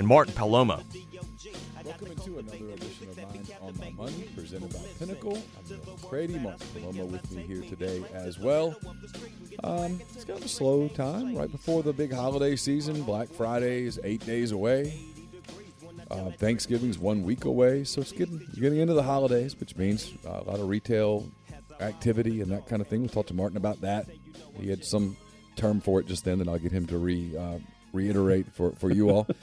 and Martin Palomo. Welcome into another edition of Mind on My Money, presented by Pinnacle. I'm Neil McCready, Martin Palomo with me here today as well. Um, it's kind of a slow time right before the big holiday season. Black Friday is eight days away. Uh, Thanksgiving's one week away, so it's getting getting into the holidays, which means uh, a lot of retail activity and that kind of thing. We talked to Martin about that. He had some term for it just then that I'll get him to re uh, reiterate for for you all.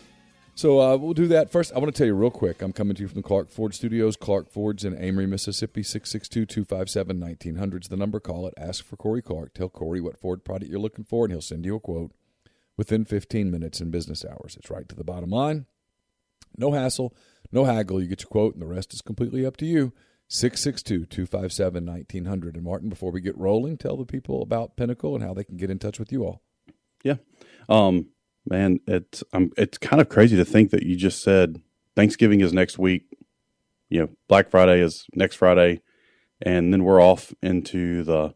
So uh, we'll do that first. I want to tell you real quick. I'm coming to you from the Clark Ford Studios. Clark Ford's in Amory, Mississippi. 662-257-1900 is the number. Call it. Ask for Corey Clark. Tell Corey what Ford product you're looking for, and he'll send you a quote within 15 minutes in business hours. It's right to the bottom line. No hassle, no haggle. You get your quote, and the rest is completely up to you. 662-257-1900. And Martin, before we get rolling, tell the people about Pinnacle and how they can get in touch with you all. Yeah. Um, man, it's um, it's kind of crazy to think that you just said Thanksgiving is next week. You know, Black Friday is next Friday, and then we're off into the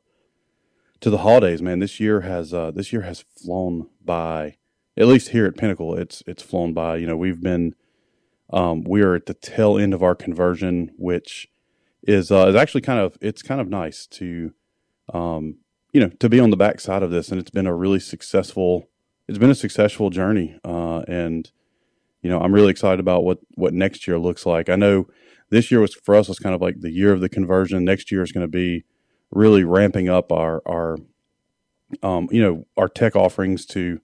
to the holidays. Man, this year has uh, this year has flown by. At least here at Pinnacle, it's it's flown by. You know, we've been um, we are at the tail end of our conversion, which is uh, is actually kind of it's kind of nice to um, you know to be on the backside of this, and it's been a really successful it's been a successful journey, uh, and you know I'm really excited about what what next year looks like. I know this year was for us was kind of like the year of the conversion. Next year is going to be really ramping up our our um, you know our tech offerings to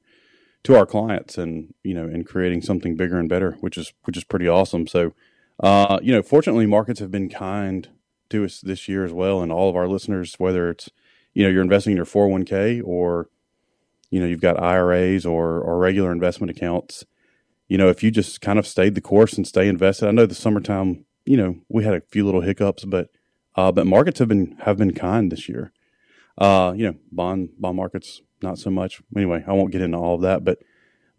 to our clients and you know and creating something bigger and better, which is which is pretty awesome. So uh, you know, fortunately, markets have been kind to us this year as well, and all of our listeners, whether it's you know you're investing in your 401k or you know you've got IRAs or or regular investment accounts. You know, if you just kind of stayed the course and stay invested. I know the summertime, you know, we had a few little hiccups, but uh, but markets have been have been kind this year. Uh, you know, bond bond markets not so much. Anyway, I won't get into all of that, but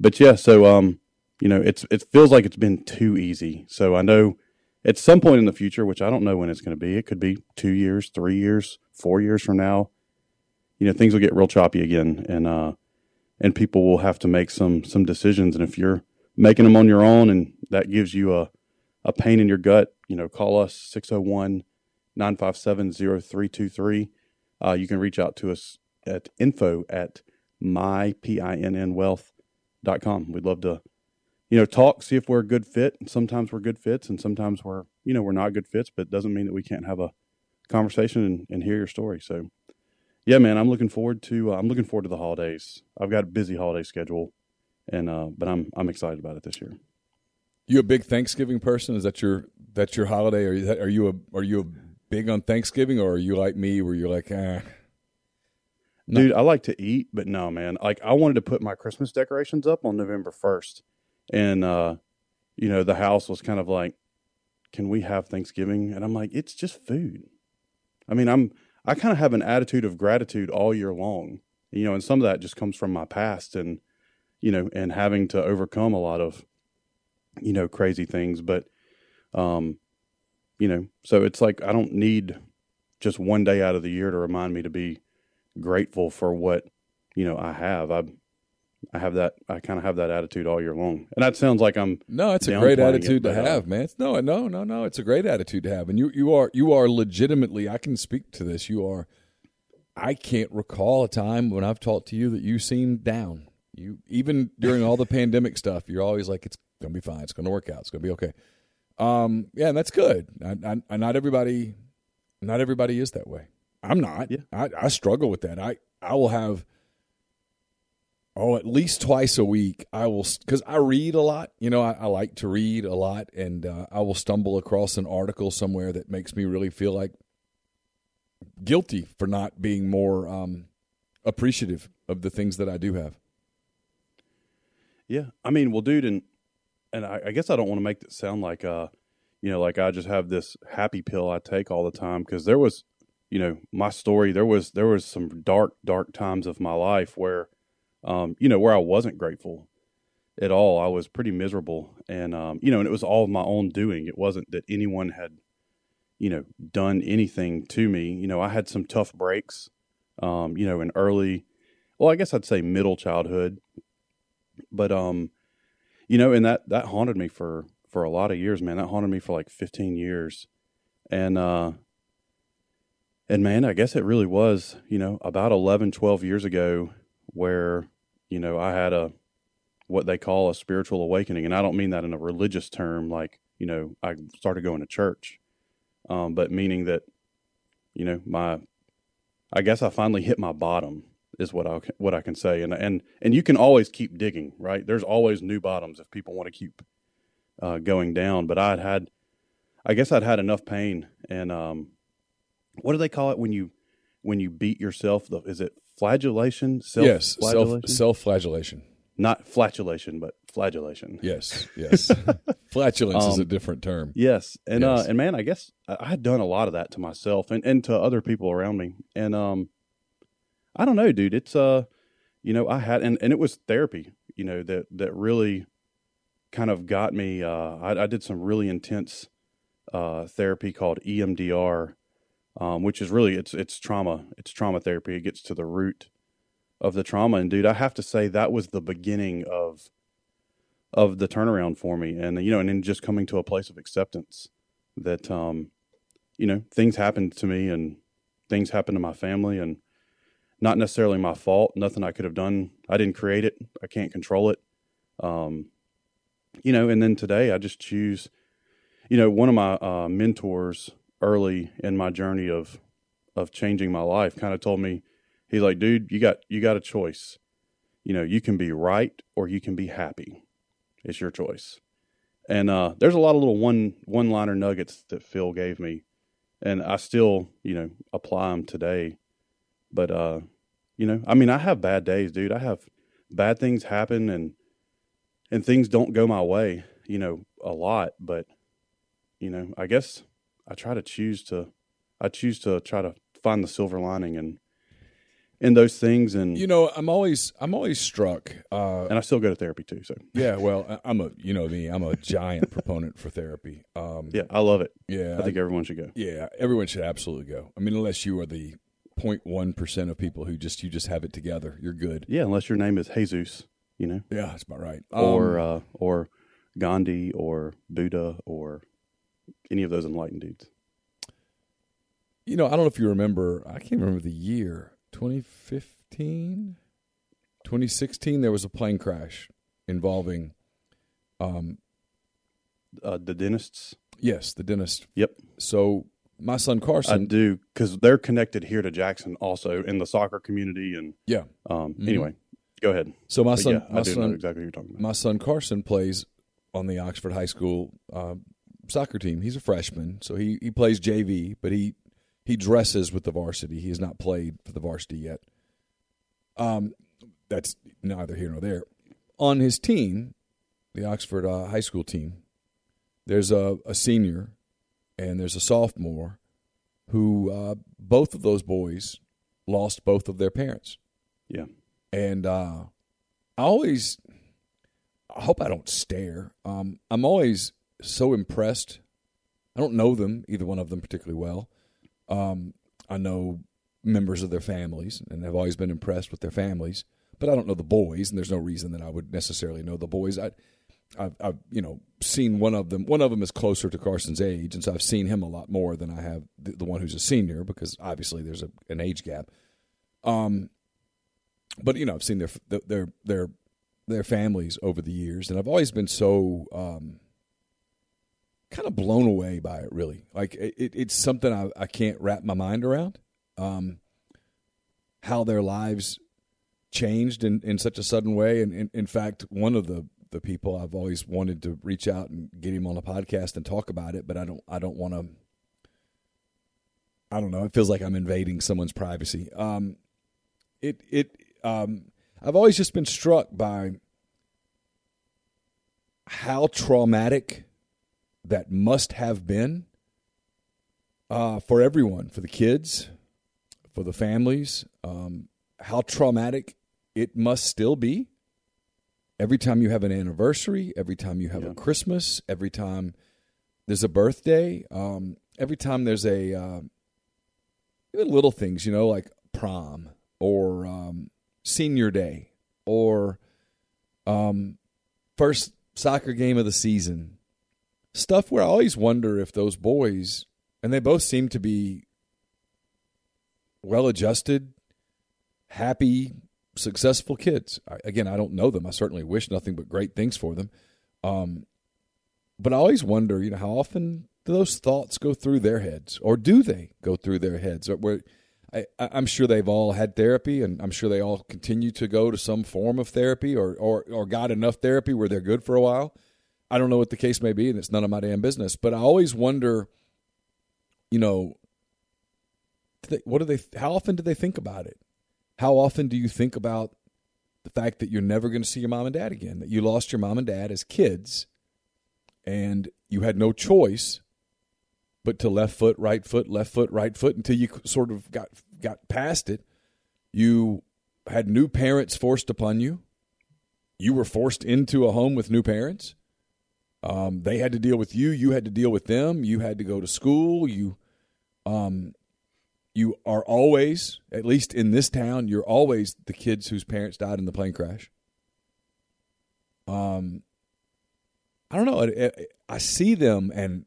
but yeah, so um, you know, it's it feels like it's been too easy. So I know at some point in the future, which I don't know when it's going to be, it could be two years, three years, four years from now you know things will get real choppy again, and uh, and people will have to make some some decisions. And if you're making them on your own, and that gives you a a pain in your gut, you know, call us 601 957 0323. Uh, you can reach out to us at info at mypinnwealth.com. We'd love to, you know, talk, see if we're a good fit. Sometimes we're good fits and sometimes we're, you know, we're not good fits, but it doesn't mean that we can't have a conversation and, and hear your story. So yeah, man, I'm looking forward to uh, I'm looking forward to the holidays. I've got a busy holiday schedule, and uh, but I'm I'm excited about it this year. You a big Thanksgiving person? Is that your that's your holiday? Are you are you a are you a big on Thanksgiving, or are you like me, where you're like, ah? Dude, I like to eat, but no, man. Like I wanted to put my Christmas decorations up on November first, and uh, you know the house was kind of like can we have Thanksgiving? And I'm like, it's just food. I mean, I'm I kind of have an attitude of gratitude all year long, you know, and some of that just comes from my past and you know, and having to overcome a lot of you know crazy things. But um, you know, so it's like I don't need just one day out of the year to remind me to be grateful for what you know I have. I I have that. I kind of have that attitude all year long, and that sounds like I'm. No, it's a great attitude it, to have, man. It's, no, no, no, no. It's a great attitude to have, and you you are you are legitimately. I can speak to this. You are. I can't recall a time when I've talked to you that you seemed down. You even during all the pandemic stuff, you're always like, "It's gonna be fine. It's gonna work out. It's gonna be okay." Um, yeah, and that's good. I, I, not everybody, not everybody is that way. I'm not. Yeah. I, I struggle with that. I I will have oh at least twice a week i will because i read a lot you know i, I like to read a lot and uh, i will stumble across an article somewhere that makes me really feel like guilty for not being more um, appreciative of the things that i do have Yeah, I mean, well, dude, and and I, I guess I don't want to make it sound like uh, you know, like I just have this happy pill I take all the time because there was, you know, my story. There was there was some dark dark times of my life where, um, you know, where I wasn't grateful at all. I was pretty miserable, and um, you know, and it was all my own doing. It wasn't that anyone had, you know, done anything to me. You know, I had some tough breaks, um, you know, in early, well, I guess I'd say middle childhood but um you know and that that haunted me for for a lot of years man that haunted me for like 15 years and uh and man i guess it really was you know about 11 12 years ago where you know i had a what they call a spiritual awakening and i don't mean that in a religious term like you know i started going to church um but meaning that you know my i guess i finally hit my bottom is what I what I can say, and and and you can always keep digging, right? There's always new bottoms if people want to keep uh, going down. But I'd had, I guess I'd had enough pain, and um, what do they call it when you when you beat yourself? The, is it flagellation? Self yes self flagellation? self flagellation not flatulation, but flagellation. yes yes flatulence is Um, a different term Yes, and Yes. uh, and man, I guess I I had done a lot of that to myself and, and to other people around me, and um, I don't know, dude. It's uh, you know, I had and, and it was therapy, you know, that that really kind of got me. Uh, I, I did some really intense uh therapy called EMDR, um, which is really it's it's trauma, it's trauma therapy. It gets to the root of the trauma, and dude, I have to say that was the beginning of of the turnaround for me. And you know and then just coming to a place of acceptance that um you know things happened to me and things happened to my family and not necessarily my fault. Nothing i could have done. I didn't create it. I can't control it. Um you know and then today i just choose you know one of my uh, mentors early in my journey of of changing my life kind of told me he's like dude you got you got a choice you know you can be right or you can be happy it's your choice. And uh, there's a lot of little one one liner nuggets that Phil gave me, and I still you know apply them today. But uh, you know, I mean, I have bad days, dude. I have bad things happen, and and things don't go my way. You know, a lot. But you know, I guess I try to choose to I choose to try to find the silver lining and in those things, and you know i'm always i'm always struck uh, and I still go to therapy too. So yeah well I- i'm a you know me i'm a giant proponent for therapy um, yeah, I love it. yeah I think everyone should go. Yeah, everyone should absolutely go. I mean, unless you are the 0.1 percent of people who just you just have it together, you're good. Yeah, unless your name is Jesus, you know, Yeah, that's about right. or Um, uh, or Gandhi or Buddha or any of those enlightened dudes. you know, I don't know if you remember. I can't remember the year. 2015, 2016. There was a plane crash involving, um, Uh, the dentists. yes, the dentist. Yep, So my son Carson. I do because they're connected here to Jackson also in the soccer community. And yeah. um, Mhm. anyway, go ahead. So my But son, yeah, my I do know son, exactly what you're talking about. my son Carson plays on the Oxford High School uh, soccer team. He's a freshman, so he, he plays JV, but he he dresses with the varsity. He has not played for the varsity yet. Um, that's neither here nor there. On his team, the Oxford uh, High School team, there's a, a senior and there's a sophomore who uh, both of those boys lost both of their parents. Yeah. And uh, I always, I hope I don't stare. Um, I'm always so impressed. I don't know them, either one of them particularly well. Um, I know members of their families and have always been impressed with their families, but I don't know the boys, and there's no reason that I would necessarily know the boys. I, I've, I've, you know seen one of them. One of them is closer to Carson's age, and so I've seen him a lot more than I have the, the one who's a senior because obviously there's a, an age gap. Um, but you know I've seen their their their their families over the years, and I've always been so um, kind of blown away by it. Really, like it, it's something I, I can't wrap my mind around. Um, how their lives changed in, in such a sudden way, and in, in fact, one of the the people I've always wanted to reach out and get him on a podcast and talk about it, but I don't I don't want to. I don't know. It feels like I'm invading someone's privacy. Um, it it um, I've always just been struck by how traumatic that must have been uh, for everyone, for the kids, for the families. Um, how traumatic it must still be every time you have an anniversary, every time you have yeah. a Christmas, every time there's a birthday, um, every time there's a uh, even little things, you know, like prom or um, senior day or um, first soccer game of the season. Stuff where I always wonder if those boys, and they both seem to be well adjusted, happy, successful kids. I, again, I don't know them. I certainly wish nothing but great things for them. Um, but I always wonder, you know, how often do those thoughts go through their heads, or do they go through their heads? Or where I, am sure they've all had therapy, and I'm sure they all continue to go to some form of therapy, or or or got enough therapy where they're good for a while. I don't know what the case may be, and it's none of my damn business. But I always wonder, you know, what do they? How often do they think about it? How often do you think about the fact that you're never going to see your mom and dad again? That you lost your mom and dad as kids and you had no choice but to left foot, right foot, left foot, right foot until you sort of got got past it. You had new parents forced upon you. You were forced into a home with new parents. Um, they had to deal with you. You had to deal with them. You had to go to school. You um, you are always, at least in this town, you're always the kids whose parents died in the plane crash. Um, I don't know. I see them, and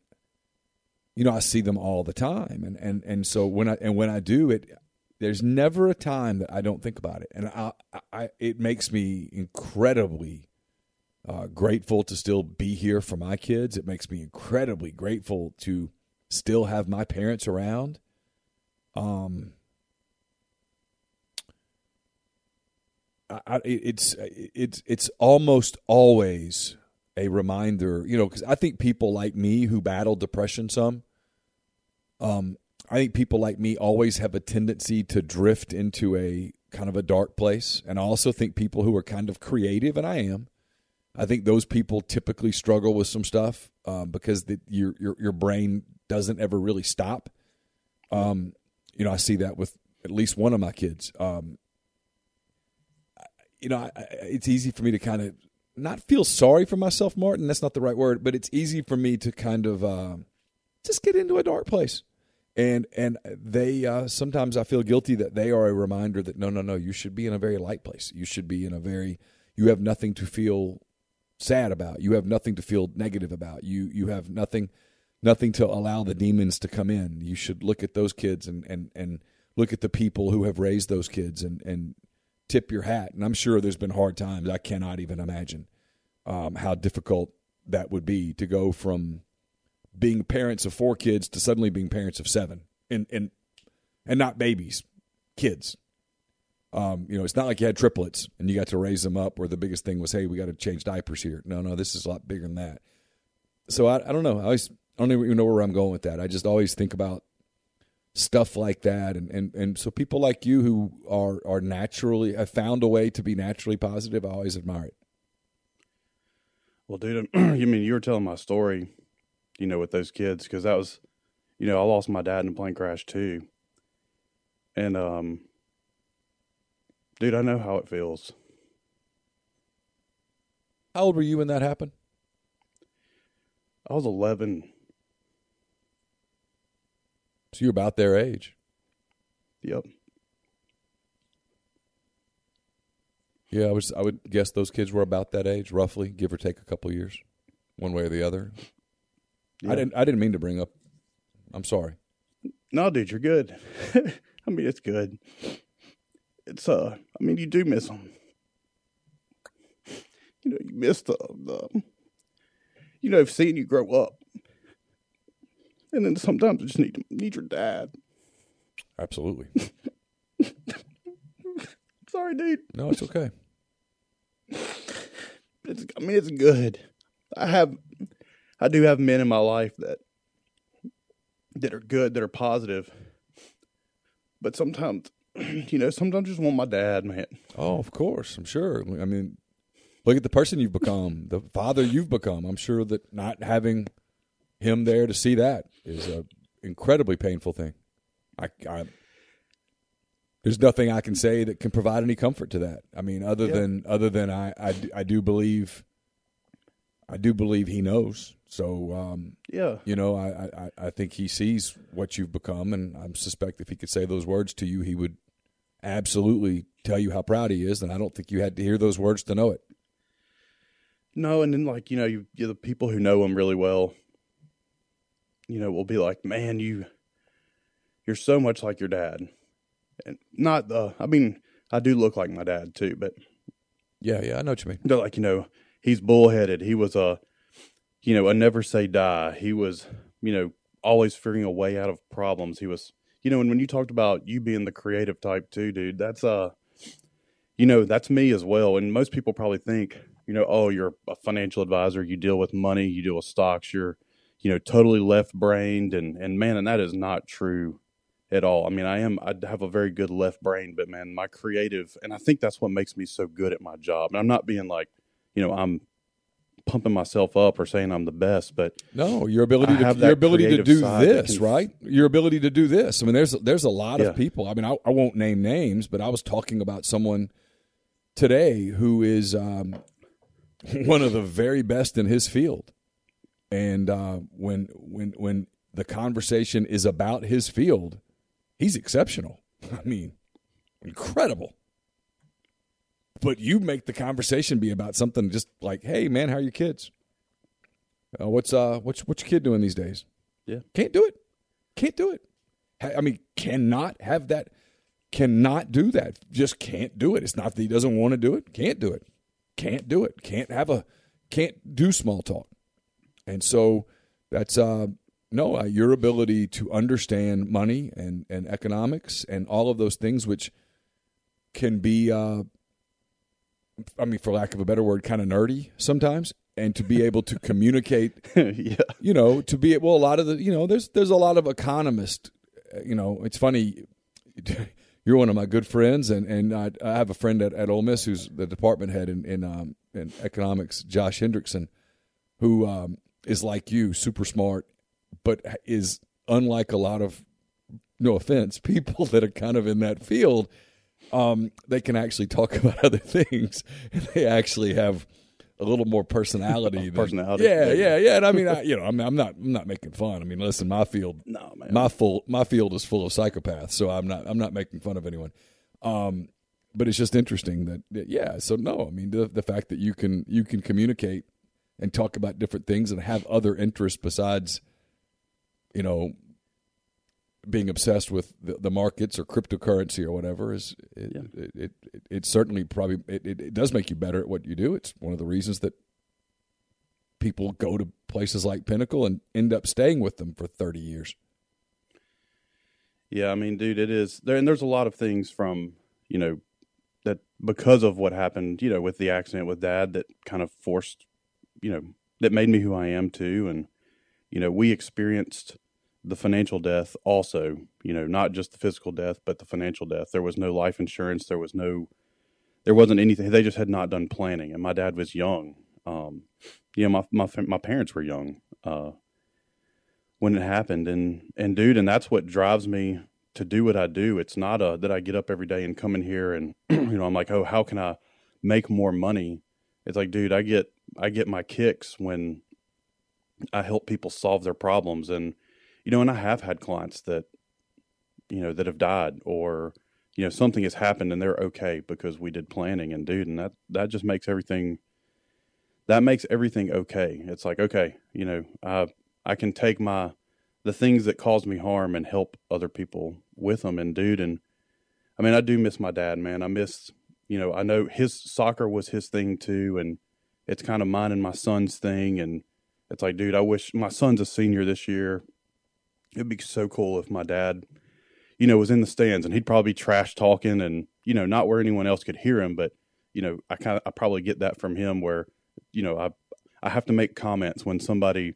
you know, I see them all the time, and and and so when I and when I do it, there's never a time that I don't think about it, and I, I it makes me incredibly uh, grateful to still be here for my kids. It makes me incredibly grateful to still have my parents around um, I, it's it's it's almost always a reminder, you know, because I think people like me who battle depression some, um, I think people like me always have a tendency to drift into a kind of a dark place, and I also think people who are kind of creative, and I am, I think those people typically struggle with some stuff um, because the, your your your brain doesn't ever really stop. Um, you know, I see that with at least one of my kids. Um, you know, I, I, it's easy for me to kind of not feel sorry for myself, Martin. That's not the right word, but it's easy for me to kind of uh, just get into a dark place. And and they uh, sometimes I feel guilty that they are a reminder that no no no you should be in a very light place. You should be in a very you have nothing to feel sad about. You have nothing to feel negative about. You you have nothing nothing to allow the demons to come in. You should look at those kids and and and look at the people who have raised those kids and and tip your hat. And I'm sure there's been hard times. I cannot even imagine um, how difficult that would be to go from being parents of four kids to suddenly being parents of seven and and and not babies, kids. Um, you know, it's not like you had triplets and you got to raise them up where the biggest thing was, hey, we got to change diapers here. No, no, this is a lot bigger than that. So I, I don't know. I always I don't even know where I'm going with that. I just always think about stuff like that, and and and so people like you who are are naturally have found a way to be naturally positive. I always admire it. Well, dude, you mean you were telling my story, you know, with those kids because that was you know, I lost my dad in a plane crash too. And um dude, I know how it feels. How old were you when that happened? I was 11. So you're about their age. Yep. Yeah, I was. I would guess those kids were about that age, roughly, give or take a couple years, one way or the other. Yeah. I didn't. I didn't mean to bring up. I'm sorry. No, dude, you're good. I mean, it's good. It's uh, I mean, you do miss them. You know, you miss the the, you know, seeing you grow up, and then sometimes you just need to need your dad. Absolutely. Sorry, dude. No, it's okay. It's, I mean, it's good. I have, I do have men in my life that that are good, that are positive. But sometimes, you know, sometimes I just want my dad, man. Oh, of course. I'm sure. I mean, look at the person you've become, the father you've become. I'm sure that not having him there to see that is a incredibly painful thing. I, I there's nothing I can say that can provide any comfort to that. I mean, other Yeah. than other than I, I, I do believe I do believe he knows. So um, Yeah, you know, I, I, I think he sees what you've become, and I suspect if he could say those words to you, he would absolutely tell you how proud he is. And I don't think you had to hear those words to know it. no, and then like you know, you the people who know him really well. You know, will be like, man, you, you're so much like your dad, and not the. I mean, I do look like my dad too, but Yeah, yeah, I know what you mean. they're like, you know, he's bullheaded. He was a, you know, a never say die. He was, you know, always figuring a way out of problems. He was, you know, and when you talked about you being the creative type too, dude, that's uh, you know, that's me as well. And most people probably think, you know, oh, you're a financial advisor. You deal with money. You deal with stocks. You're, you know, totally left brained. And and man, and that is not true at all. I mean, I am, I have a very good left brain, but man, my creative, and I think that's what makes me so good at my job. And I'm not being like, you know, I'm pumping myself up or saying I'm the best, but No, your ability to your ability to do this, can- right? Your ability to do this. I mean, there's there's a lot Yeah. of people. I mean, I, I won't name names, but I was talking about someone today who is um, one of the very best in his field, and uh, when when when the conversation is about his field, he's exceptional. I mean, incredible. But you make the conversation be about something just like, "Hey, man, how are your kids? Uh, what's uh, what's what's your kid doing these days? Yeah. can't do it. Can't do it. I mean, cannot have that. Cannot do that. Just can't do it. It's not that he doesn't want to do it. Can't do it. Can't do it. Can't have a. Can't do small talk. And so that's uh no uh, your ability to understand money and and economics and all of those things which can be uh I mean for lack of a better word kind of nerdy sometimes and to be able to communicate yeah, you know to be well a lot of the you know there's there's a lot of economists uh, you know it's funny you're one of my good friends and and I, I have a friend at, at Ole Miss who's the department head in in, um, in economics Josh Hendrickson who um, is like you super smart but is unlike a lot of no offense people that are kind of in that field um, they can actually talk about other things they actually have a little more personality. than- Personality. yeah, yeah, yeah. And I mean, I, you know, I'm, I'm not, I'm not making fun. I mean, listen, my field, no man, my full, my field is full of psychopaths, so I'm not, I'm not making fun of anyone. Um, but it's just interesting that, that, yeah. So no, I mean, the the fact that you can, you can communicate and talk about different things and have other interests besides, you know, being obsessed with the, the markets or cryptocurrency or whatever is it, Yeah. it, it, it, it certainly probably it, it, it does make you better at what you do. It's one of the reasons that people go to places like Pinnacle and end up staying with them for 30 years. Yeah, I mean, dude, it is there, and there's a lot of things from you know that because of what happened, you know, with the accident with Dad, that kind of forced, you know, that made me who I am too, and you know, we experienced the financial death also, you know, not just the physical death, but the financial death. There was no life insurance. There was no, there wasn't anything. They just had not done planning, and my dad was young. Um, you know, my my my parents were young. Uh, when it happened and and dude and that's what drives me to do what I do. It's not a that I get up every day and come in here and you know I'm like, "Oh, how can I make more money?" It's like, dude, I get I get my kicks when I help people solve their problems and you know, and I have had clients that you know that have died or you know something has happened and they're okay because we did planning and dude and that that just makes everything that makes everything okay. It's like, okay, you know, I I can take my the things that cause me harm and help other people with them. And dude, and I mean, I do miss my dad, man. I miss, you know, I know his soccer was his thing too, and it's kind of mine and my son's thing. And it's like, dude, I wish my son's a senior this year. It'd be so cool if my dad, you know, was in the stands and he'd probably trash talking and, you know, not where anyone else could hear him, but, you know, I kind of, I probably get that from him where, you know, I, I have to make comments when somebody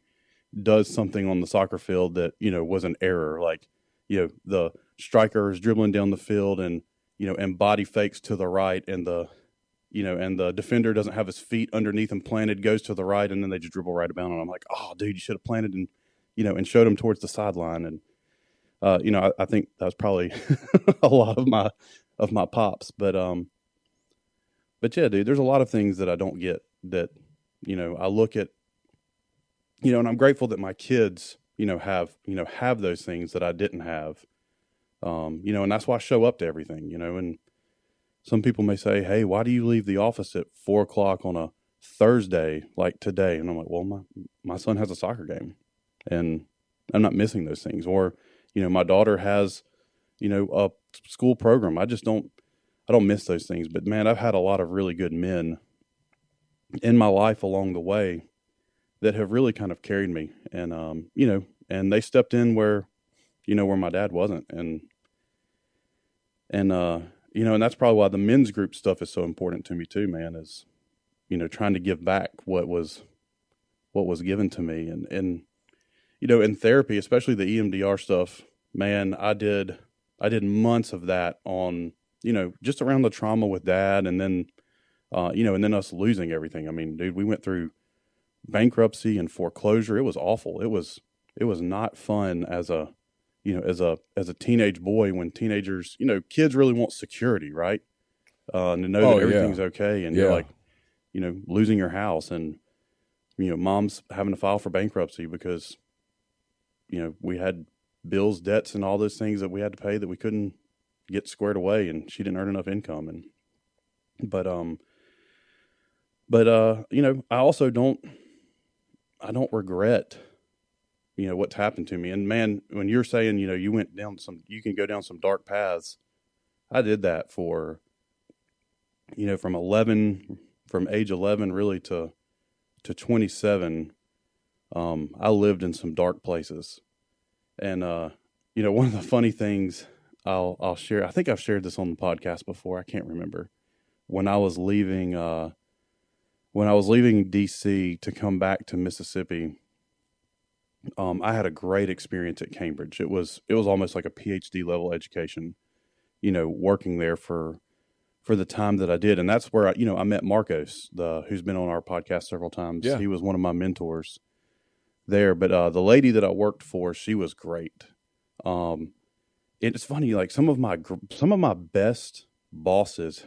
does something on the soccer field that you know was an error, like you know the striker is dribbling down the field and you know and body fakes to the right, and the you know and the defender doesn't have his feet underneath him planted, goes to the right, and then they just dribble right about him. I'm like, oh, dude, you should have planted and you know and showed him towards the sideline, and uh, you know I, I think that was probably a lot of my of my pops, but um, but yeah, dude, there's a lot of things that I don't get that you know I look at you know, and I'm grateful that my kids, you know, have, you know, have those things that I didn't have. Um, you know, and that's why I show up to everything, you know, and some people may say, Hey, why do you leave the office at four o'clock on a Thursday like today? And I'm like, well, my, my son has a soccer game and I'm not missing those things. Or, you know, my daughter has, you know, a school program. I just don't, I don't miss those things. But man, I've had a lot of really good men in my life along the way that have really kind of carried me and um, you know and they stepped in where you know where my dad wasn't and and uh you know and that's probably why the men's group stuff is so important to me too man is you know trying to give back what was what was given to me and and you know in therapy especially the EMDR stuff man I did I did months of that on you know just around the trauma with dad and then uh you know and then us losing everything I mean dude we went through bankruptcy and foreclosure. It was awful. It was it was not fun as a you know as a as a teenage boy when teenagers you know kids really want security right uh, and to know oh, that everything's yeah. okay and yeah. you're like you know losing your house and you know mom's having to file for bankruptcy because you know we had bills debts and all those things that we had to pay that we couldn't get squared away and she didn't earn enough income and but um but uh you know i also don't I don't regret, you know, what's happened to me. And man, when you're saying, you know, you went down some, you can go down some dark paths. I did that for, you know, from 11, from age 11 really to, to 27. Um, I lived in some dark places. And, uh, you know, one of the funny things I'll, I'll share, I think I've shared this on the podcast before. I can't remember when I was leaving, uh, when I was leaving DC to come back to Mississippi, um, I had a great experience at Cambridge. It was it was almost like a PhD level education, you know, working there for for the time that I did, and that's where I, you know I met Marcos, the who's been on our podcast several times. Yeah. he was one of my mentors there. But uh, the lady that I worked for, she was great. Um, it's funny, like some of my some of my best bosses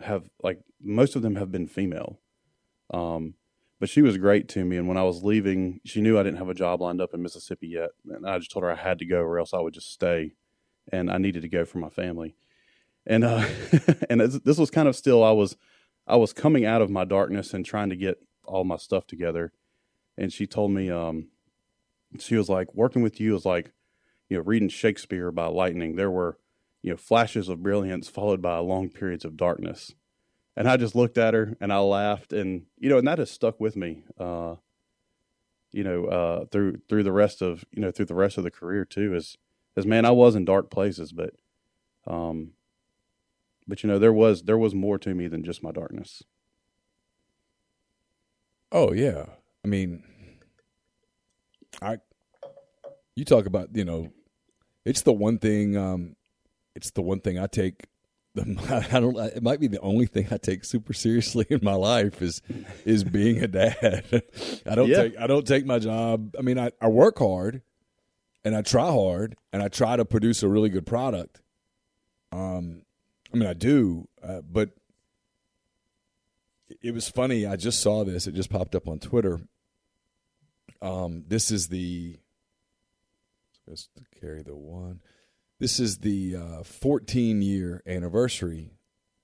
have like most of them have been female um, but she was great to me. And when I was leaving, she knew I didn't have a job lined up in Mississippi yet. And I just told her I had to go or else I would just stay. And I needed to go for my family. And, uh, and this was kind of still, I was, I was coming out of my darkness and trying to get all my stuff together. And she told me, um, she was like, working with you is like, you know, reading Shakespeare by lightning. There were, you know, flashes of brilliance followed by long periods of darkness. And I just looked at her and I laughed, and you know, and that has stuck with me. Uh, you know, uh, through through the rest of you know through the rest of the career too. Is is man, I was in dark places, but um, but you know, there was there was more to me than just my darkness. Oh yeah, I mean, I you talk about you know, it's the one thing. Um, it's the one thing I take The, I don't. It might be the only thing I take super seriously in my life is is being a dad. I don't yeah. take I don't take my job. I mean, I, I work hard. and I try hard and I try to produce a really good product. Um, I mean, I do, uh, but it was funny. I just saw this. It just popped up on Twitter. Um, this is the supposed to carry the one. This is the uh, 14 year anniversary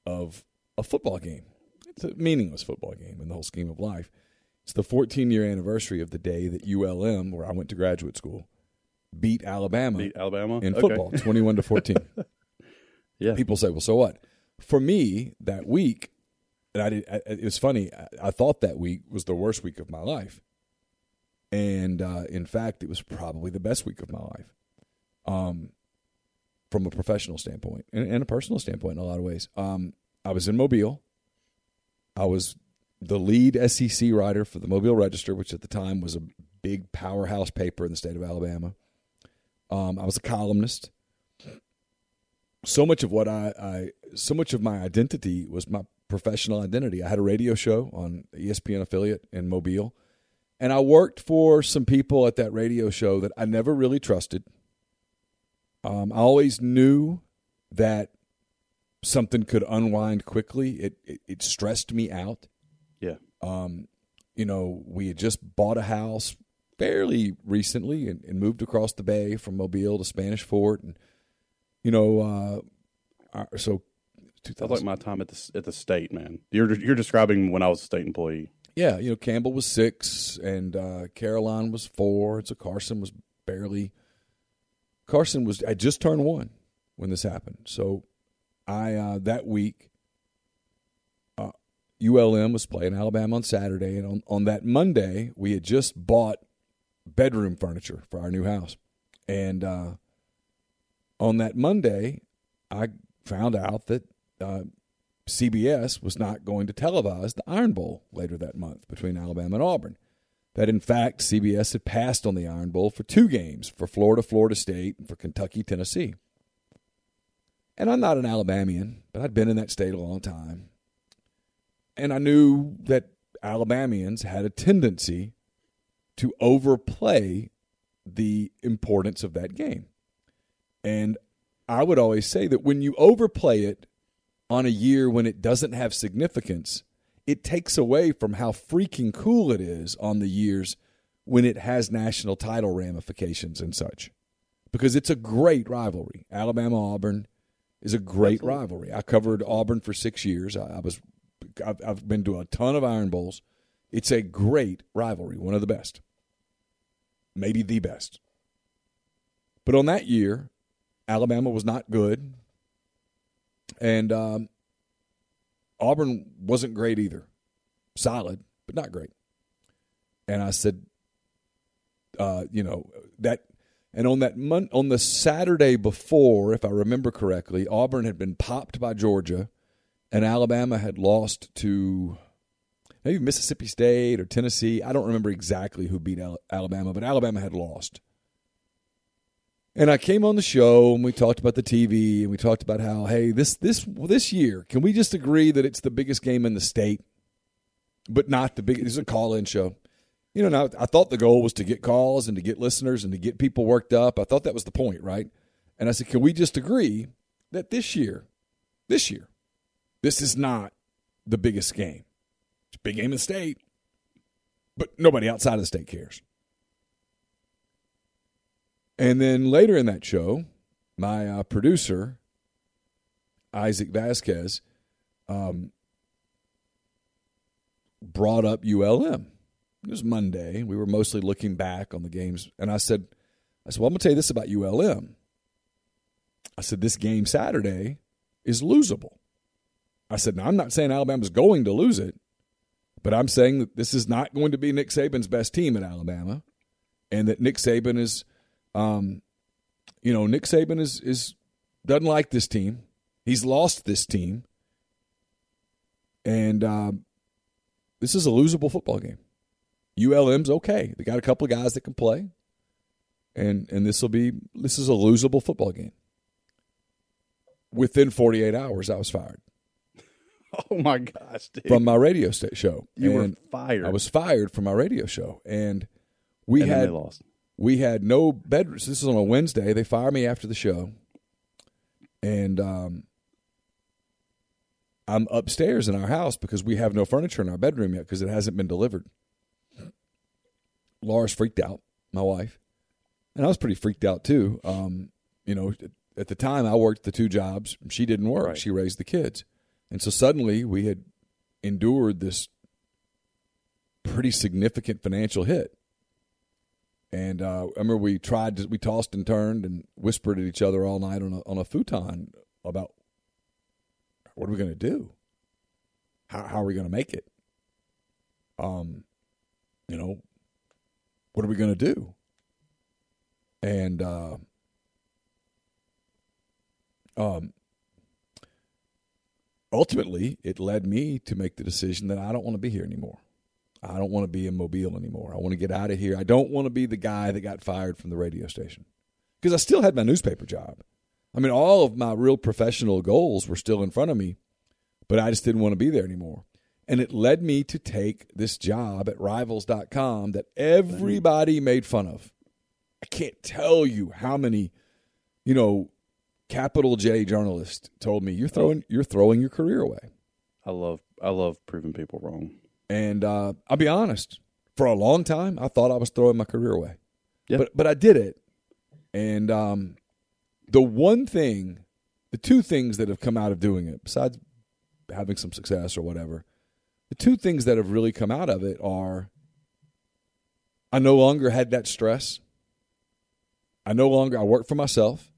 of a football game. It's a meaningless football game in the whole scheme of life. It's the 14 year anniversary of the day that ULM, where I went to graduate school, beat Alabama, Beat Alabama in Okay. football, 21 to 14. Yeah. People say, "Well, so what?" For me, that week, and I did. I, it was funny. I, I thought that week was the worst week of my life, and uh, in fact, it was probably the best week of my life, um, from a professional standpoint and, and a personal standpoint in a lot of ways. Um, I was in Mobile. I was the lead SEC writer for the Mobile Register, which at the time was a big powerhouse paper in the state of Alabama. Um, I was a columnist so much of what I, I so much of my identity was my professional identity. I had a radio show on ESPN affiliate in Mobile, and I worked for some people at that radio show that I never really trusted. Um, I always knew that something could unwind quickly. It it, it stressed me out. Yeah. Um, you know, we had just bought a house fairly recently and, and moved across the bay from Mobile to Spanish Fort, and you know, uh, so 2000, like my time at the at the state, man. You're you're describing when I was a state employee. Yeah, you know, Campbell was six and uh, Caroline was four, so Carson was barely. Carson was I just turned one when this happened, so I uh, that week. Uh, ULM was playing Alabama on Saturday, and on, on that Monday we had just bought bedroom furniture for our new house, and uh, on that Monday, I found out that uh, CBS was not going to televise the Iron Bowl later that month between Alabama and Auburn. That in fact, CBS had passed on the Iron Bowl for two games for Florida, Florida State, and for Kentucky, Tennessee. And I'm not an Alabamian, but I'd been in that state a long time. And I knew that Alabamians had a tendency to overplay the importance of that game. And I would always say that when you overplay it on a year when it doesn't have significance, it takes away from how freaking cool it is on the years when it has national title ramifications and such. Because it's a great rivalry. Alabama Auburn is a great rivalry. I covered Auburn for six years. I, I was I've, I've been to a ton of Iron Bowls. It's a great rivalry, one of the best, maybe the best. But on that year, Alabama was not good, and um, Auburn wasn't great either. Solid, but not great. And I said, uh, you know that, and on that mon- on the Saturday before, if I remember correctly, Auburn had been popped by Georgia, and Alabama had lost to maybe Mississippi State or Tennessee. I don't remember exactly who beat Alabama, but Alabama had lost. And I came on the show and we talked about the TV and we talked about how hey this this this year can we just agree that it's the biggest game in the state, but not the big. It's a call-in show. You know, now I thought the goal was to get calls and to get listeners and to get people worked up. I thought that was the point, right? And I said, can we just agree that this year, this year, this is not the biggest game. It's a big game in the state, but nobody outside of the state cares. And then later in that show, my uh, producer, Isaac Vasquez, um, brought up ULM. It was Monday. We were mostly looking back on the games. And I said, I said, well, I'm going to tell you this about ULM. I said, this game Saturday is losable. I said, now I'm not saying Alabama's going to lose it, but I'm saying that this is not going to be Nick Saban's best team at Alabama, and that Nick Saban is, um, you know, Nick Saban is is doesn't like this team. He's lost this team, and um, this is a losable football game. ULM's okay; they got a couple of guys that can play, and and this will be this is a losable football game. Within 48 hours, I was fired Oh my gosh, dude. from my radio show. you were fired. I was fired from my radio show, and we and had they lost. We had no bed. So this is on a Wednesday. They fire me after the show, and um, I'm upstairs in our house because we have no furniture in our bedroom yet because it hasn't been delivered. Laura's freaked out, my wife, and I was pretty freaked out too. Um, you know, at the time I worked the two jobs. She didn't work. Right. She raised the kids, and so suddenly we had endured this pretty significant financial hit. And uh, I remember we tried to, we tossed and turned and whispered at each other all night on a, on a futon about what are we going to do? How, how are we going to make it? Um, you know, what are we going to do? And uh, um, ultimately, it led me to make the decision that I don't want to be here anymore. I don't want to be in Mobile anymore. I want to get out of here. I don't want to be the guy that got fired from the radio station because I still had my newspaper job. I mean, all of my real professional goals were still in front of me, but I just didn't want to be there anymore. And it led me to take this job at rivals.com that everybody made fun of. I can't tell you how many, you know, capital J journalists told me you're throwing you're throwing your career away. I love I love proving people wrong. And uh, I'll be honest, for a long time, I thought I was throwing my career away. Yeah. But but I did it. And um, the one thing, the two things that have come out of doing it, besides having some success or whatever, the two things that have really come out of it are I no longer had that stress. I no longer I worked for myself.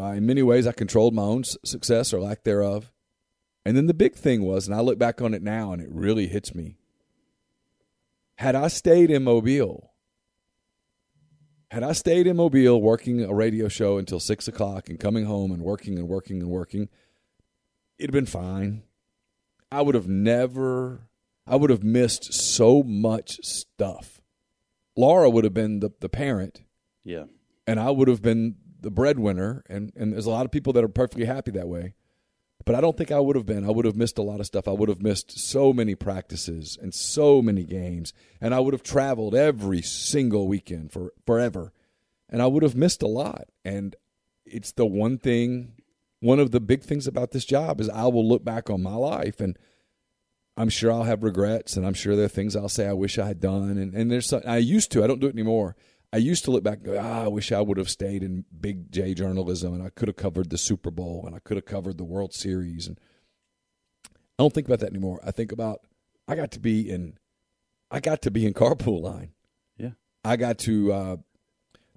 Uh, in many ways, I controlled my own success or lack thereof. And then the big thing was, and I look back on it now and it really hits me. Had I stayed in Mobile, had I stayed in Mobile working a radio show until six o'clock and coming home and working and working and working, it'd been fine. I would have never, I would have missed so much stuff. Laura would have been the, the parent Yeah. and I would have been the breadwinner. And, and there's a lot of people that are perfectly happy that way. But I don't think I would have been. I would have missed a lot of stuff. I would have missed so many practices and so many games. And I would have traveled every single weekend for forever. And I would have missed a lot. And it's the one thing, one of the big things about this job is I will look back on my life and I'm sure I'll have regrets and I'm sure there are things I'll say I wish I had done. And, and there's some, I used to, I don't do it anymore. I used to look back and go, ah, I wish I would have stayed in big J journalism and I could have covered the Super Bowl and I could have covered the World Series. And I don't think about that anymore. I think about I got to be in I got to be in carpool line. Yeah. I got to uh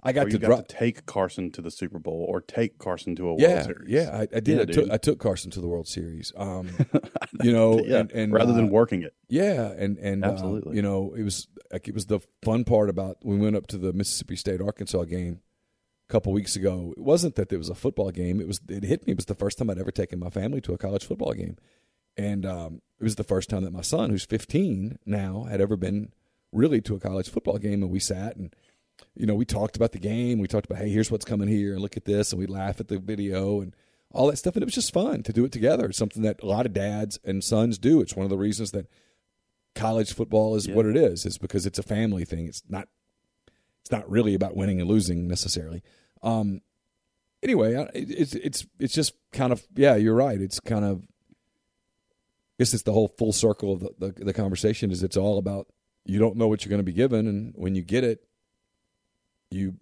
I got to got drop to take Carson to the Super Bowl or take Carson to a World yeah, Series. yeah, I, I did. Yeah, I took. I took Carson to the World Series. Um, you know, yeah. and, and rather uh, than working it. yeah, and and uh, Absolutely. you know, it was like it was the fun part about we went up to the Mississippi State Arkansas game a couple weeks ago. It wasn't that it was a football game. It was it hit me. It was the first time I'd ever taken my family to a college football game, and um, it was the first time that my son, who's 15 now, had ever been really to a college football game. And we sat and you know we talked about the game. We talked about hey, here's what's coming here, and look at this, and we laugh at the video and all that stuff. And it was just fun to do it together. It's something that a lot of dads and sons do. It's one of the reasons that college football is Yeah. what it is. Is because it's a family thing. It's not. It's not really about winning and losing necessarily. Um, anyway, it's it's it's just kind of yeah. You're right. It's kind of. I guess it's the whole full circle of the, the, the conversation. Is it's all about you don't know what you're going to be given, and when you get it, you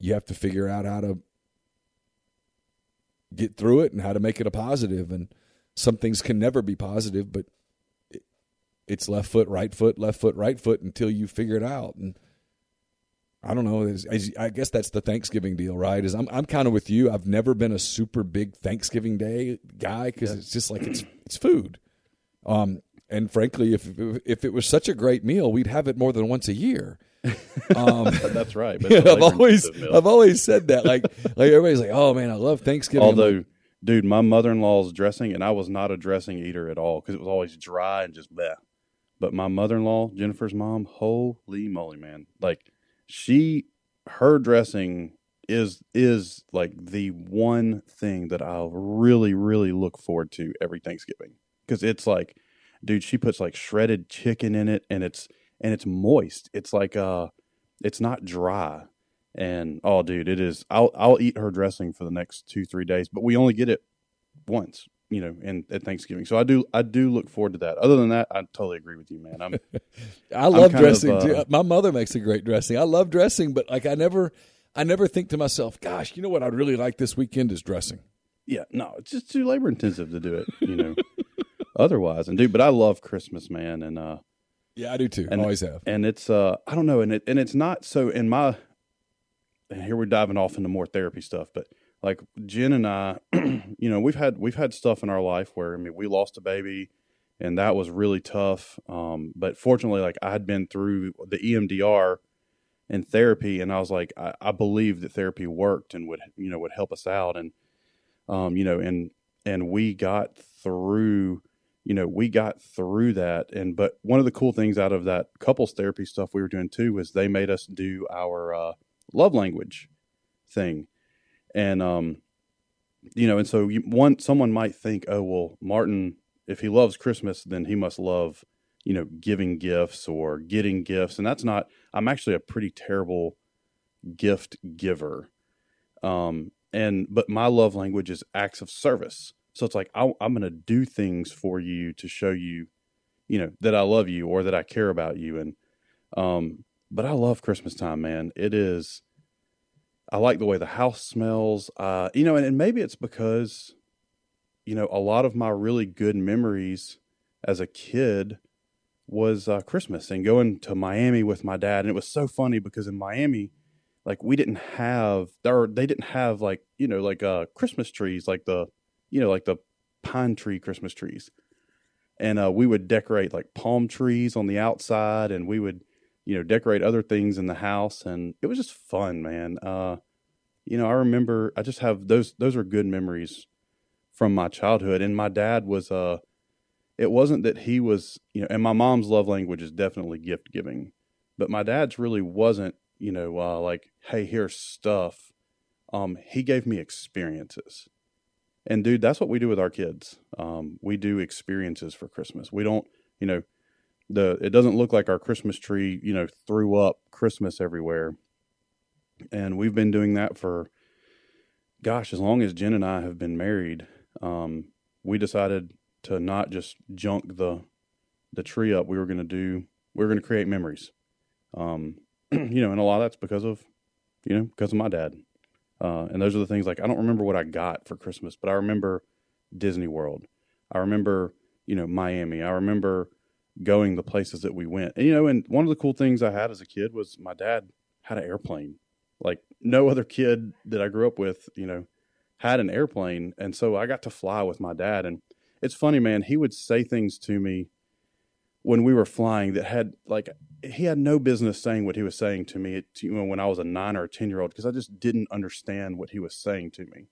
you have to figure out how to get through it and how to make it a positive. And some things can never be positive, but it, it's left foot, right foot, left foot, right foot until you figure it out. And I don't know. I guess that's the Thanksgiving deal, right? Is I'm I'm kind of with you. I've never been a super big Thanksgiving Day guy because it's just like it's it's food. Um, and frankly, if if it was such a great meal, we'd have it more than once a year. Um, That's right. But it's a I've always. I've always said that. Like like everybody's like, oh man, I love Thanksgiving. Although, like, dude, my mother in law's dressing, and I was not a dressing eater at all because it was always dry and just bleh. But my mother in law, Jennifer's mom, holy moly, man! Like she, her dressing is is like the one thing that I'll really really look forward to every Thanksgiving because it's like, dude, she puts like shredded chicken in it, and it's and it's moist. It's like uh, it's not dry. And oh, dude, it is. I'll I'll eat her dressing for the next two three days, but we only get it once, you know, in at Thanksgiving. So I do I do look forward to that. Other than that, I totally agree with you, man. I'm I love dressing of, uh, too. My mother makes a great dressing. I love dressing, but like I never I never think to myself, gosh, you know what I'd really like this weekend is dressing. Yeah, no, it's just too labor intensive to do it, you know. otherwise, and dude, but I love Christmas, man, and uh, yeah, I do too. And, Always have. And it's uh, I don't know, and it and it's not so in my. And here we're diving off into more therapy stuff, but like Jen and I, you know, we've had we've had stuff in our life where I mean, we lost a baby, and that was really tough. Um, but fortunately, like I had been through the EMDR and therapy, and I was like, I, I believed that therapy worked and would you know would help us out, and um, you know, and and we got through you know we got through that. And but one of the cool things out of that couples therapy stuff we were doing too was they made us do our uh, love language thing. And um you know and so you, one someone might think oh well martin if he loves christmas then he must love you know giving gifts or getting gifts. And that's not i'm actually a pretty terrible gift giver. Um and but my love language is acts of service so it's like I, am going to do things for you to show you, you know, that I love you or that I care about you. And um, but I love Christmas time, man. It is. I like the way the house smells. Uh, you know, and, and maybe it's because, you know, a lot of my really good memories as a kid was uh, Christmas and going to Miami with my dad. And it was so funny because in Miami, like we didn't have, or they didn't have like, you know, like uh, Christmas trees, like the you know, like the pine tree Christmas trees. And uh, we would decorate like palm trees on the outside and we would, you know, decorate other things in the house. And it was just fun, man. Uh, you know, I remember, I just have those, those are good memories from my childhood. And my dad was, uh, it wasn't that he was, you know, and my mom's love language is definitely gift giving, but my dad's really wasn't, you know, uh, like, hey, here's stuff. Um, he gave me experiences and dude, that's what we do with our kids. Um, we do experiences for Christmas. We don't, you know, the it doesn't look like our Christmas tree, you know, threw up Christmas everywhere. And we've been doing that for, gosh, as long as Jen and I have been married. Um, we decided to not just junk the the tree up. We were going to do. We were going to create memories. Um, you know, and a lot of that's because of, you know, because of my dad. Uh, and those are the things like I don't remember what I got for Christmas, but I remember Disney World. I remember, you know, Miami. I remember going the places that we went. And, you know, and one of the cool things I had as a kid was my dad had an airplane. Like no other kid that I grew up with, you know, had an airplane. And so I got to fly with my dad. And it's funny, man, he would say things to me when we were flying that had like he had no business saying what he was saying to me you know, when I was a nine or a ten year old because I just didn't understand what he was saying to me.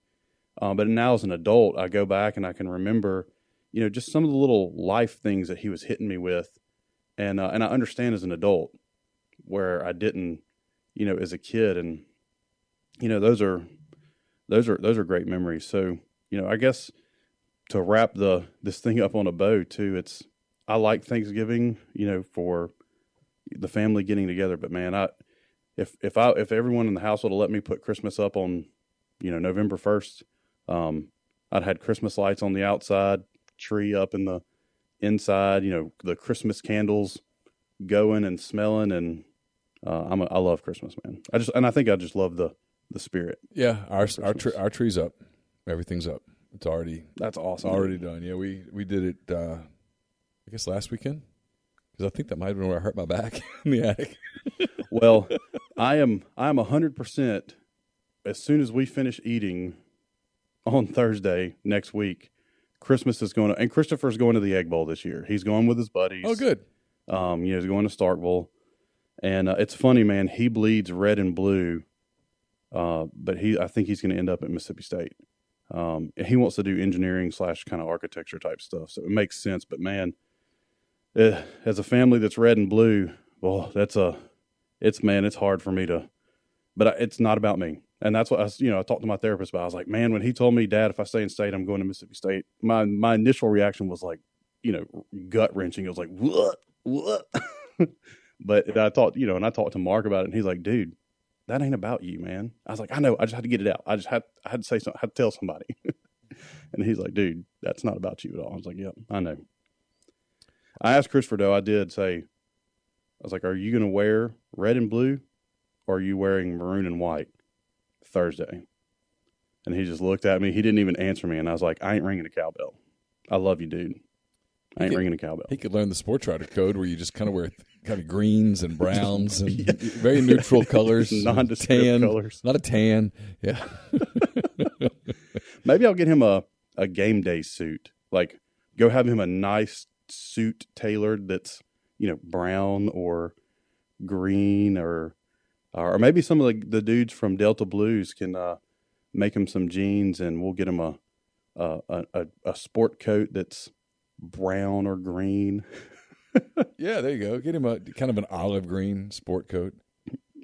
Um, but now as an adult, I go back and I can remember, you know, just some of the little life things that he was hitting me with, and uh, and I understand as an adult where I didn't, you know, as a kid, and you know those are those are those are great memories. So you know, I guess to wrap the this thing up on a bow too, it's I like Thanksgiving, you know, for the family getting together. But man, I if if I if everyone in the house would have let me put Christmas up on, you know, November first, um, I'd had Christmas lights on the outside, tree up in the inside, you know, the Christmas candles going and smelling, and uh, I'm a, I love Christmas, man. I just and I think I just love the the spirit. Yeah, our our our tree's up, everything's up. It's already that's awesome. Already done. Yeah, we we did it. Uh, guess last weekend because I think that might have been where I hurt my back in the attic. well, I am I am hundred percent. As soon as we finish eating on Thursday next week, Christmas is going to and Christopher's going to the Egg Bowl this year. He's going with his buddies. Oh, good. Um, you know, he's going to Starkville, and uh, it's funny, man. He bleeds red and blue, uh, but he I think he's going to end up at Mississippi State. Um, he wants to do engineering slash kind of architecture type stuff, so it makes sense. But man, uh, as a family that's red and blue, well, that's a, it's man, it's hard for me to, but it's not about me. And that's what I, you know, I talked to my therapist about. I was like, man, when he told me, Dad, if I stay in state, I'm going to Mississippi State. My my initial reaction was like, you know, gut wrenching. It was like, what, what? But I thought, you know, and I talked to Mark about it, and he's like, "Dude, that ain't about you, man." I was like, "I know. I just had to get it out. I just had I had to say something. I had to tell somebody." and he's like, "Dude, that's not about you at all." I was like, "Yep, I know." I asked Christopher though. I did say, I was like, "Are you going to wear red and blue, or are you wearing maroon and white Thursday?" And he just looked at me. He didn't even answer me, and I was like, "I ain't ringing a cowbell. I love you, dude. I ain't could- ringing a cowbell." He could learn the sports writer code where you just kind of wear kind of greens and browns and very neutral colors, Nondescript tan, colors. not a tan. Yeah, Maybe I'll get him a, a game day suit. Like go have him a nice suit tailored that's, you know, brown or green or or maybe some of the, the dudes from Delta Blues can uh, make him some jeans and we'll get him a a, a, a sport coat that's brown or green. yeah. There you go. Get him a kind of an olive green sport coat,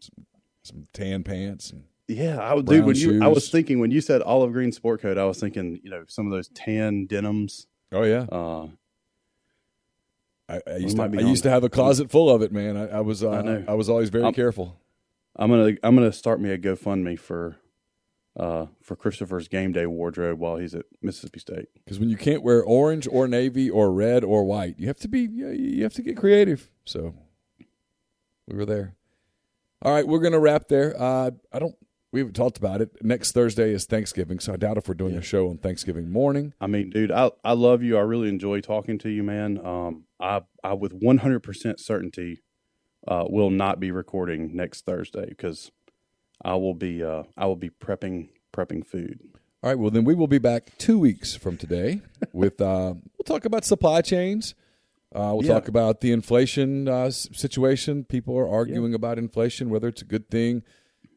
some, some tan pants, and Yeah, I would, dude. When you, I was thinking when you said olive green sport coat, I was thinking, you know, some of those tan denims. oh yeah. Uh, I, I used to, I used to have a closet full of it, man. I, I was uh, I. Was always very I'm- careful. I'm gonna I'm gonna start me a GoFundMe for uh for Christopher's game day wardrobe while he's at Mississippi State. Because when you can't wear orange or navy or red or white, you have to be you you have to get creative. So we were there. All right, we're gonna wrap there. Uh, I don't. We haven't talked about it. Next Thursday is Thanksgiving, so I doubt if we're doing a show on Thanksgiving morning. I mean, dude, I I love you. I really enjoy talking to you, man. Um, I I with 100 percent certainty uh will not be recording next Thursday because I will be uh I will be prepping prepping food. All right. Well, then we will be back two weeks from today with. Uh, we'll talk about supply chains. Uh, we'll Yeah. talk about the inflation uh, situation. People are arguing about inflation, whether it's a good thing.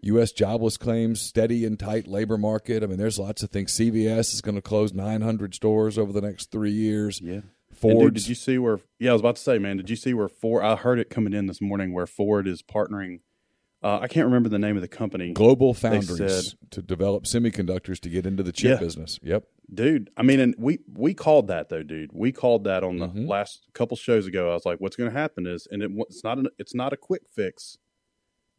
U.S. jobless claims, steady and tight labor market. I mean, there's lots of things. CVS is going to close 900 stores over the next three years. Yeah. Ford. Did you see where? Yeah, I was about to say, man. Did you see where Ford? I heard it coming in this morning where Ford is partnering. Uh, I can't remember the name of the company. GlobalFoundries said- to develop semiconductors to get into the chip Yeah. business. Yep. dude. I mean, and we we called that though, dude. We called that on the Mhm. last couple shows ago. I was like, what's going to happen is, and it, it's not an, it's not a quick fix,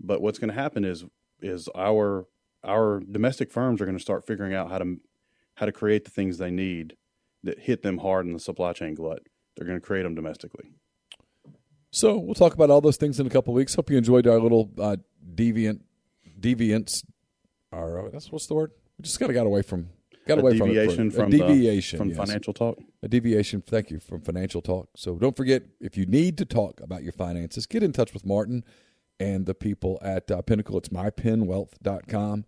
but what's going to happen is is our our domestic firms are going to start figuring out how to how to create the things they need that hit them hard in the supply chain glut. They're going to create them domestically. So we'll talk about all those things in a couple of weeks. Hope you enjoyed our little uh, deviant deviance. Our that's what's the word? We just kind of got away from got A away deviation from, from it. the- a deviation from yes. financial talk. a deviation. Thank you from financial talk. So don't forget if you need to talk about your finances, get in touch with Martin and the people at uh, Pinnacle. It's mypinwealth.com.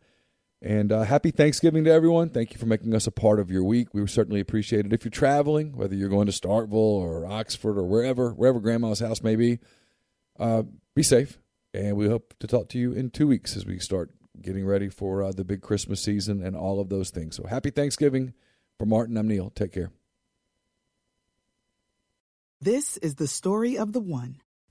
And uh, happy Thanksgiving to everyone. Thank you for making us a part of your week. We certainly appreciate it. If you're traveling, whether you're going to Starkville or Oxford or wherever, wherever Grandma's house may be, uh, be safe. And we hope to talk to you in two weeks as we start getting ready for uh, the big Christmas season and all of those things. So happy Thanksgiving. For Martin, I'm Neil. Take care. This is the story of the one.